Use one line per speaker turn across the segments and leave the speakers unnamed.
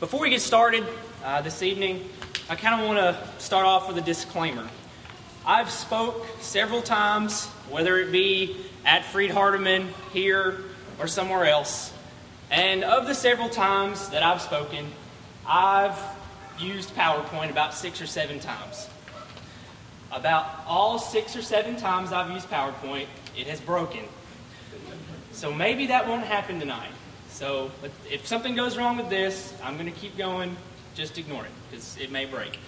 Before we get started uh, this evening, I kind of want to start off with a disclaimer. I've spoke several times, whether it be at Freed Hardeman here or somewhere else, and of the several times that I've spoken, I've used PowerPoint about six or seven times. About all six or seven times I've used PowerPoint, it has broken. So maybe that won't happen tonight. So if something goes wrong with this, I'm going to keep going. Just ignore it because it may break.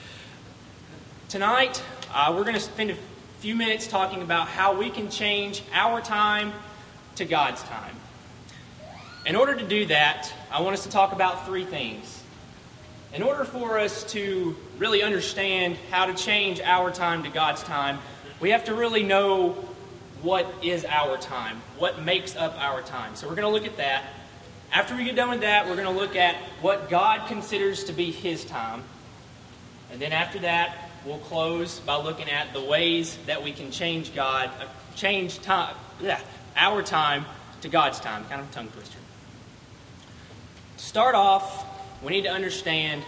Tonight, uh, we're going to spend a few minutes talking about how we can change our time to God's time. In order to do that, I want us to talk about three things. In order for us to really understand how to change our time to God's time, we have to really know what is our time, what makes up our time. So we're going to look at that. After we get done with that, we're going to look at what God considers to be His time. And then after that, we'll close by looking at the ways that we can change God, uh, change time, yeah, our time to God's time. Kind of a tongue twister. To Start off, we need to understand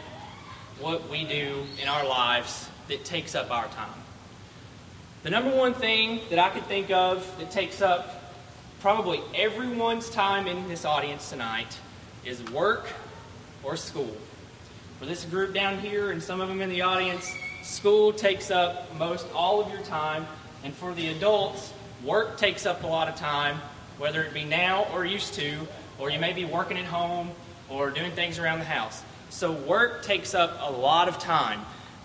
what we do in our lives that takes up our time. The number one thing that I could think of that takes up probably everyone's time in this audience tonight is work or school. For this group down here and some of them in the audience, school takes up most all of your time. And for the adults, work takes up a lot of time, whether it be now or used to, or you may be working at home or doing things around the house. So work takes up a lot of time.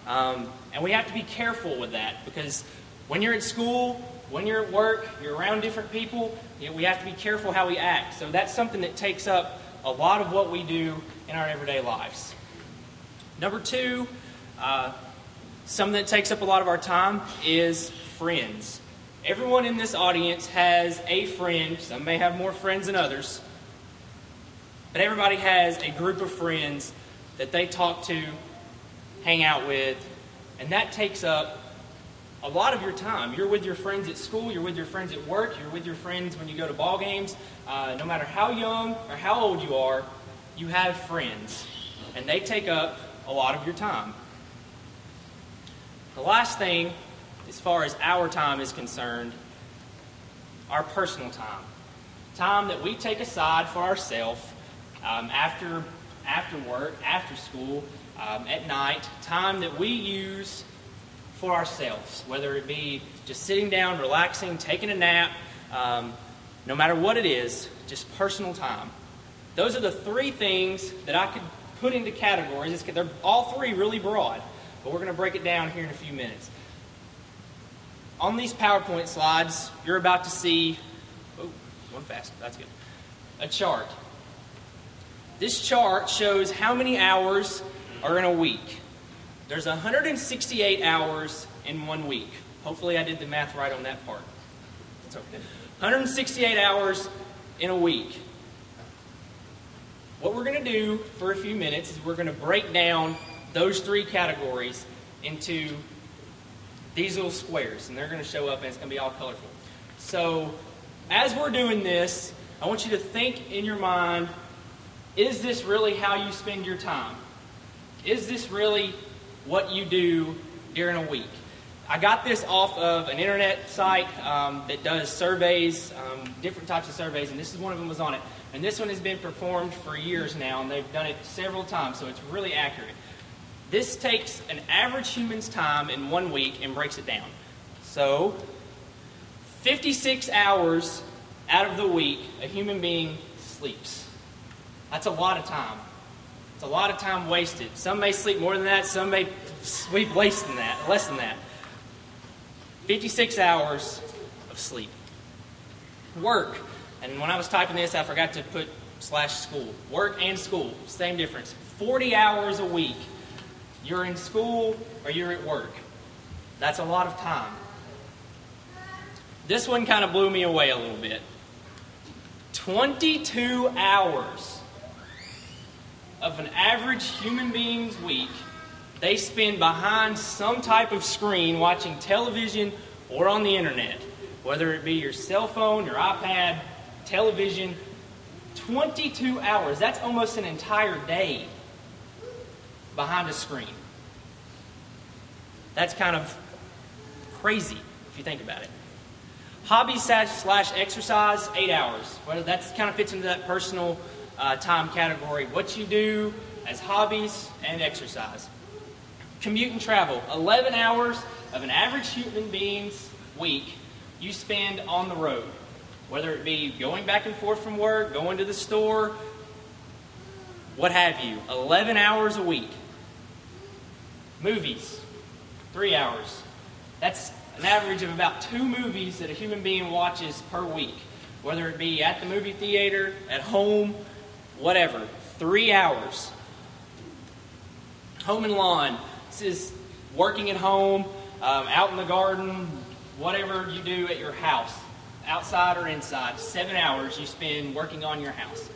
Um, and we have to be careful with that because when you're at school, when you're at work, you're around different people, you know, we have to be careful how we act. So that's something that takes up a lot of what we do in our everyday lives. Number two, uh, something that takes up a lot of our time is friends. Everyone in this audience has a friend. Some may have more friends than others. But everybody has a group of friends that they talk to, hang out with, and that takes up a lot of your time. You're with your friends at school, you're with your friends at work, you're with your friends when you go to ball games. Uh, no matter how young or how old you are, you have friends, and they take up a lot of your time. The last thing, as far as our time is concerned, our personal time. Time that we take aside for ourselves um, after, after work, after school, um, at night, time that we use for ourselves, whether it be just sitting down, relaxing, taking a nap, um, no matter what it is, just personal time. Those are the three things that I could put into categories. they're all three really broad, but we're going to break it down here in a few minutes. On these PowerPoint slides, you're about to see, oh, one fast, that's good, a chart. This chart shows how many hours are in a week. There's 168 hours in one week. Hopefully, I did the math right on that part. It's okay. 168 hours in a week. What we're going to do for a few minutes is we're going to break down those three categories into these little squares, and they're going to show up and it's going to be all colorful. So, as we're doing this, I want you to think in your mind is this really how you spend your time? Is this really what you do during a week? I got this off of an internet site um, that does surveys, um, different types of surveys, and this is one of them was on it. And this one has been performed for years now, and they've done it several times, so it's really accurate. This takes an average human's time in one week and breaks it down. So, 56 hours out of the week, a human being sleeps. That's a lot of time. It's a lot of time wasted. Some may sleep more than that, some may sleep less than that, less than that. 56 hours of sleep. Work. And when I was typing this, I forgot to put slash school. Work and school, same difference. 40 hours a week. You're in school or you're at work. That's a lot of time. This one kind of blew me away a little bit. 22 hours of an average human being's week they spend behind some type of screen watching television or on the internet, whether it be your cell phone, your iPad, television. 22 hours. That's almost an entire day behind a screen. That's kind of crazy if you think about it. Hobby slash exercise, eight hours. Well, that kind of fits into that personal uh, time category. What you do as hobbies and exercise. Commute and travel, 11 hours of an average human being's week you spend on the road. Whether it be going back and forth from work, going to the store, what have you. 11 hours a week. Movies, three hours. That's an average of about two movies that a human being watches per week, whether it be at the movie theater, at home, whatever. Three hours. Home and lawn. This is working at home, um, out in the garden, whatever you do at your house, outside or inside. Seven hours you spend working on your house.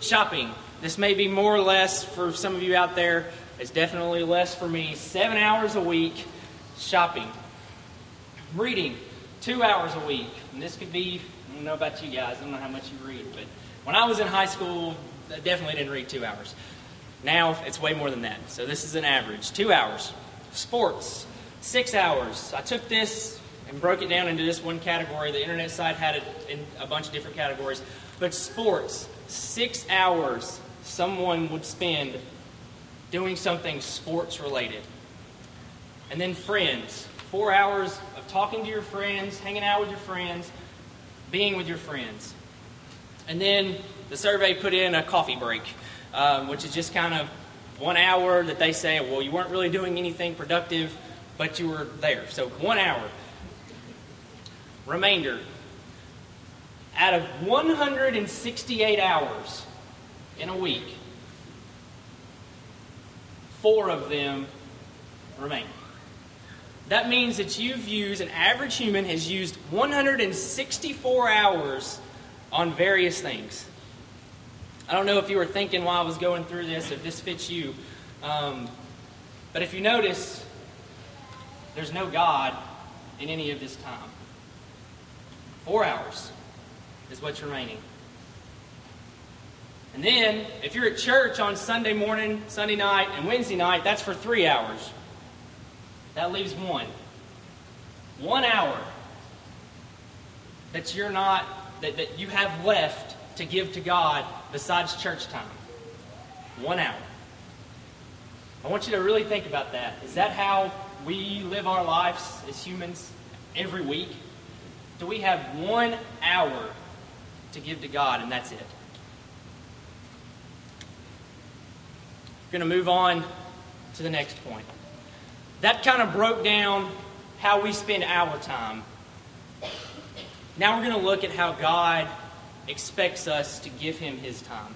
Shopping. This may be more or less for some of you out there. It's definitely less for me. Seven hours a week shopping. Reading, two hours a week. And this could be, I don't know about you guys, I don't know how much you read, but when I was in high school, I definitely didn't read two hours. Now it's way more than that. So this is an average. Two hours. Sports, six hours. I took this and broke it down into this one category. The internet site had it in a bunch of different categories. But sports, six hours someone would spend doing something sports related. And then friends, four hours of talking to your friends, hanging out with your friends, being with your friends. And then the survey put in a coffee break, um, which is just kind of one hour that they say, well, you weren't really doing anything productive, but you were there. So one hour. Remainder. Out of 168 hours in a week, four of them remain. That means that you've used, an average human has used 164 hours on various things. I don't know if you were thinking while I was going through this if this fits you, um, but if you notice, there's no God in any of this time. Four hours is what's remaining. And then, if you're at church on Sunday morning, Sunday night, and Wednesday night, that's for three hours. That leaves one. One hour that you're not, that, that you have left to give to God besides church time. One hour. I want you to really think about that. Is that how we live our lives as humans every week? Do we have one hour to give to God and that's it? We're going to move on to the next point that kind of broke down how we spend our time. Now we're going to look at how God expects us to give Him His time.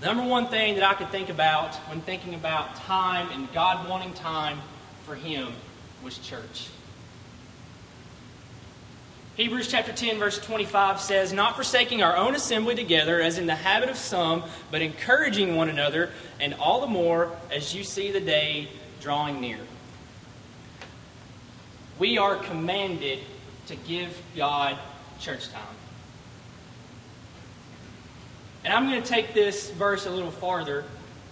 The number one thing that I could think about when thinking about time and God wanting time for Him was church. Hebrews chapter 10, verse 25 says, Not forsaking our own assembly together, as in the habit of some, but encouraging one another, and all the more as you see the day drawing near. We are commanded to give God church time. And I'm going to take this verse a little farther.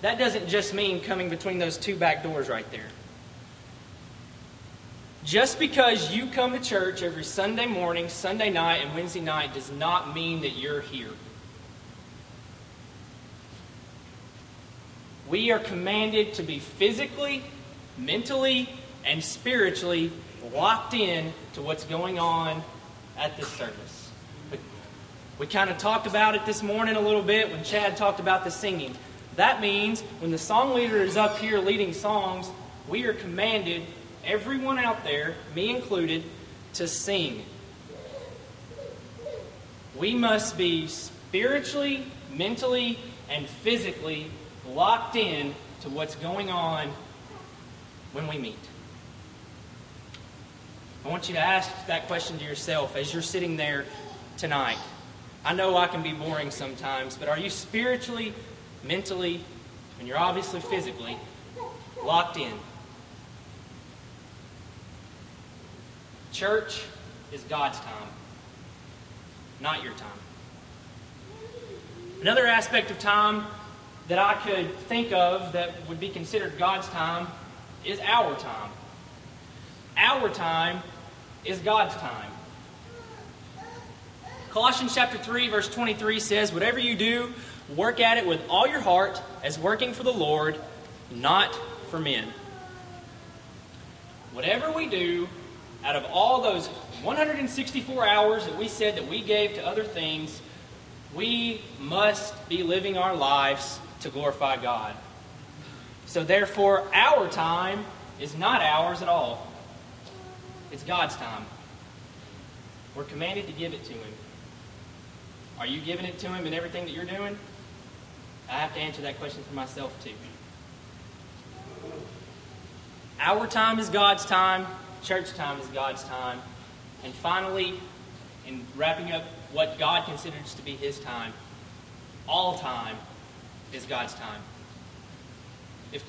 That doesn't just mean coming between those two back doors right there. Just because you come to church every Sunday morning, Sunday night, and Wednesday night does not mean that you're here. We are commanded to be physically, mentally, and spiritually locked in to what's going on at this service. We kind of talked about it this morning a little bit when Chad talked about the singing. That means when the song leader is up here leading songs, we are commanded everyone out there, me included, to sing. We must be spiritually, mentally, and physically locked in to what's going on when we meet. I want you to ask that question to yourself as you're sitting there tonight. I know I can be boring sometimes, but are you spiritually, mentally, and you're obviously physically locked in Church is God's time, not your time. Another aspect of time that I could think of that would be considered God's time is our time. Our time is God's time. Colossians chapter 3 verse 23 says, "Whatever you do, work at it with all your heart as working for the Lord, not for men." Whatever we do, out of all those 164 hours that we said that we gave to other things, we must be living our lives to glorify God. So, therefore, our time is not ours at all, it's God's time. We're commanded to give it to Him. Are you giving it to Him in everything that you're doing? I have to answer that question for myself, too. Our time is God's time. Church time is God's time. And finally, in wrapping up what God considers to be His time, all time is God's time. If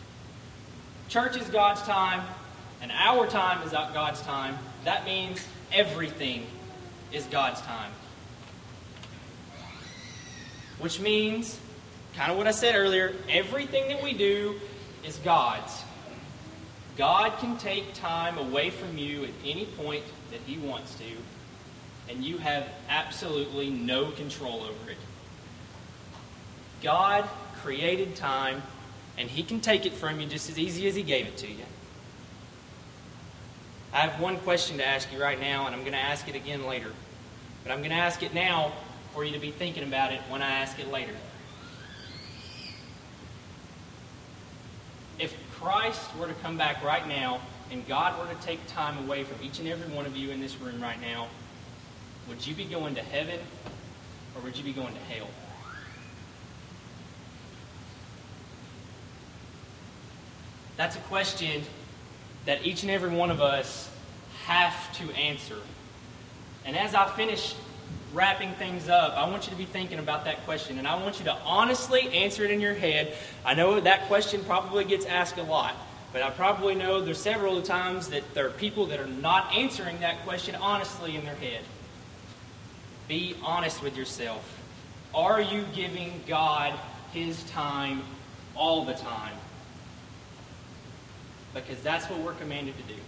church is God's time and our time is God's time, that means everything is God's time. Which means, kind of what I said earlier, everything that we do is God's. God can take time away from you at any point that He wants to, and you have absolutely no control over it. God created time, and He can take it from you just as easy as He gave it to you. I have one question to ask you right now, and I'm going to ask it again later. But I'm going to ask it now for you to be thinking about it when I ask it later. If Christ were to come back right now and God were to take time away from each and every one of you in this room right now, would you be going to heaven or would you be going to hell? That's a question that each and every one of us have to answer. And as I finish wrapping things up, I want you to be thinking about that question. And I want you to honestly answer it in your head. I know that question probably gets asked a lot, but I probably know there's several times that there are people that are not answering that question honestly in their head. Be honest with yourself. Are you giving God His time all the time? Because that's what we're commanded to do.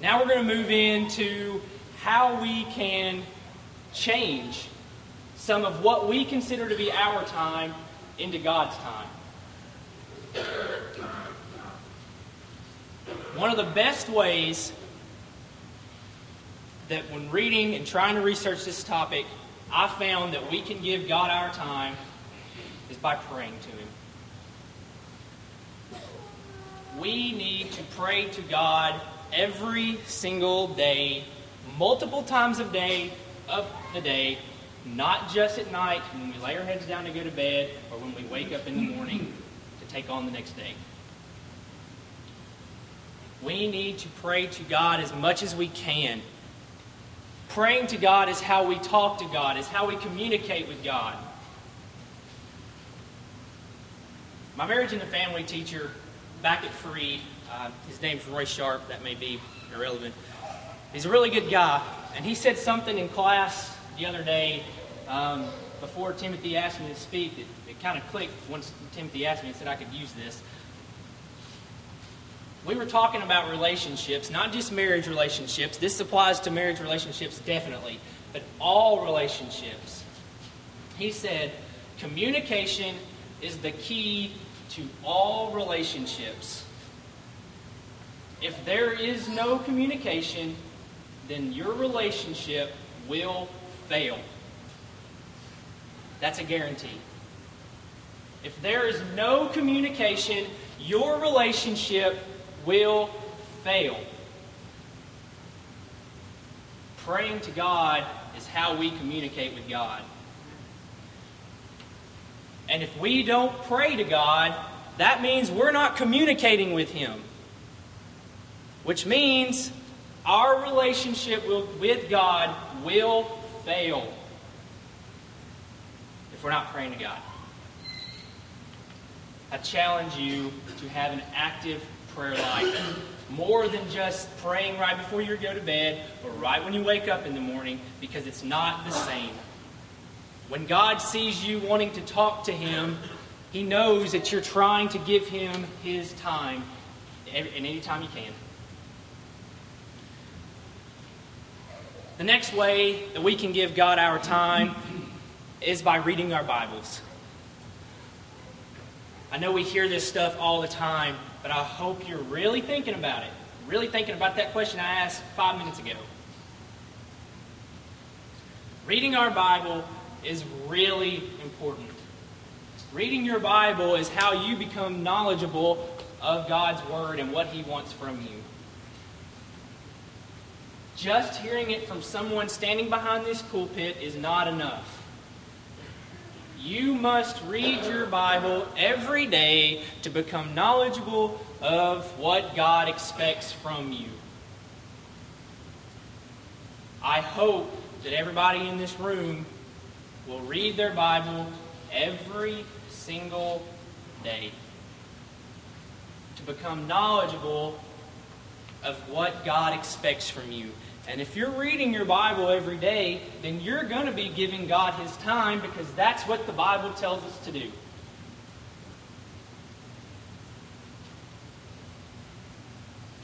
Now we're going to move into how we can change some of what we consider to be our time into God's time. One of the best ways that when reading and trying to research this topic, I found that we can give God our time is by praying to Him. We need to pray to God every single day, multiple times of day of the day, not just at night when we lay our heads down to go to bed or when we wake up in the morning to take on the next day. We need to pray to God as much as we can. Praying to God is how we talk to God, is how we communicate with God. My marriage and the family teacher back at Free uh, his name's Roy Sharp. That may be irrelevant. He's a really good guy. And he said something in class the other day um, before Timothy asked me to speak. It, it kind of clicked once Timothy asked me and said I could use this. We were talking about relationships, not just marriage relationships. This applies to marriage relationships definitely, but all relationships. He said, communication is the key to all relationships. If there is no communication, then your relationship will fail. That's a guarantee. If there is no communication, your relationship will fail. Praying to God is how we communicate with God. And if we don't pray to God, that means we're not communicating with Him which means our relationship with God will fail if we're not praying to God. I challenge you to have an active prayer life. More than just praying right before you go to bed or right when you wake up in the morning, because it's not the same. When God sees you wanting to talk to Him, He knows that you're trying to give Him His time, and any time you can. The next way that we can give God our time is by reading our Bibles. I know we hear this stuff all the time, but I hope you're really thinking about it. Really thinking about that question I asked five minutes ago. Reading our Bible is really important. Reading your Bible is how you become knowledgeable of God's Word and what He wants from you. Just hearing it from someone standing behind this pulpit is not enough. You must read your Bible every day to become knowledgeable of what God expects from you. I hope that everybody in this room will read their Bible every single day to become knowledgeable of what God expects from you. And if you're reading your Bible every day, then you're going to be giving God His time because that's what the Bible tells us to do.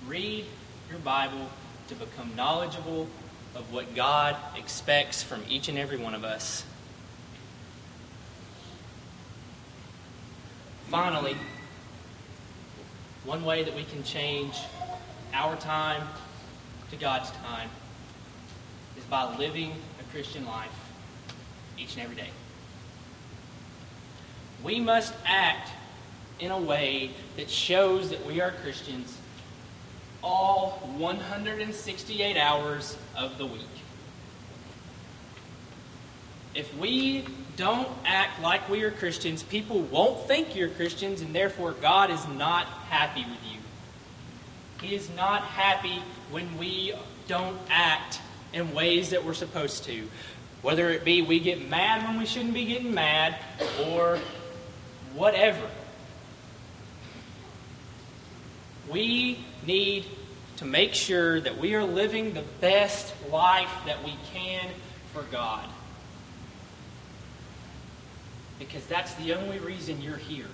Read your Bible to become knowledgeable of what God expects from each and every one of us. Finally, one way that we can change our time to God's time is by living a Christian life each and every day. We must act in a way that shows that we are Christians all 168 hours of the week. If we don't act like we are Christians, people won't think you're Christians, and therefore God is not happy with you. He is not happy when we don't act in ways that we're supposed to. Whether it be we get mad when we shouldn't be getting mad, or whatever. We need to make sure that we are living the best life that we can for God. Because that's the only reason you're here.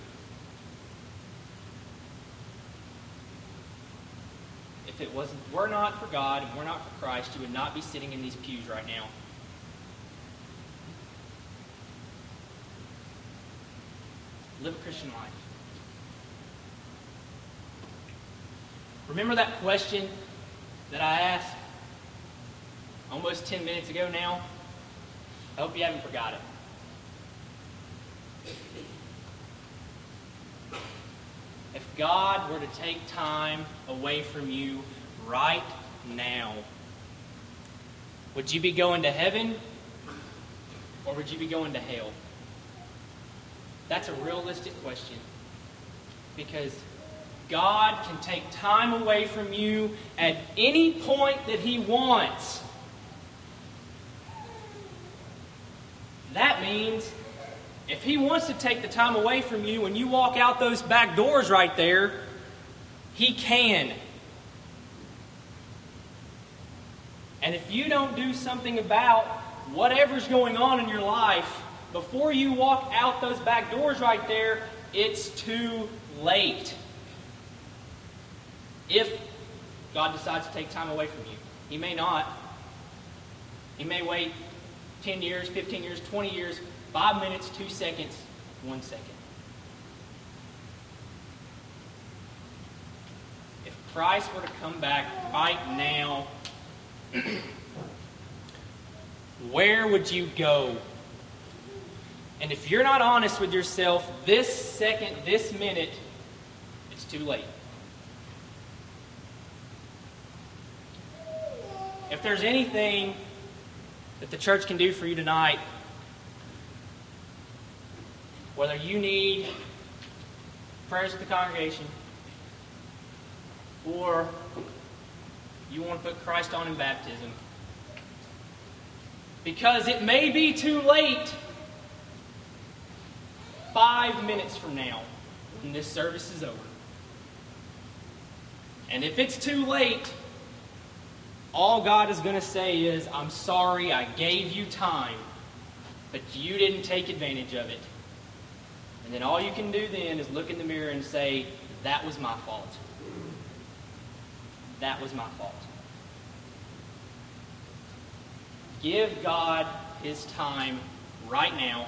If it wasn't were not for God and were not for Christ, you would not be sitting in these pews right now. Live a Christian life. Remember that question that I asked almost 10 minutes ago now? I hope you haven't forgot it. If God were to take time away from you right now, would you be going to heaven or would you be going to hell? That's a realistic question. Because God can take time away from you at any point that He wants. That means if He wants to take the time away from you when you walk out those back doors right there, He can. And if you don't do something about whatever's going on in your life before you walk out those back doors right there, it's too late. If God decides to take time away from you, He may not. He may wait 10 years, 15 years, 20 years, Five minutes, two seconds, one second. If Christ were to come back right now, where would you go? And if you're not honest with yourself this second, this minute, it's too late. If there's anything that the church can do for you tonight, whether you need prayers of the congregation or you want to put Christ on in baptism. Because it may be too late five minutes from now when this service is over. And if it's too late, all God is going to say is, I'm sorry I gave you time but you didn't take advantage of it. And then all you can do then is look in the mirror and say, That was my fault. That was my fault. Give God his time right now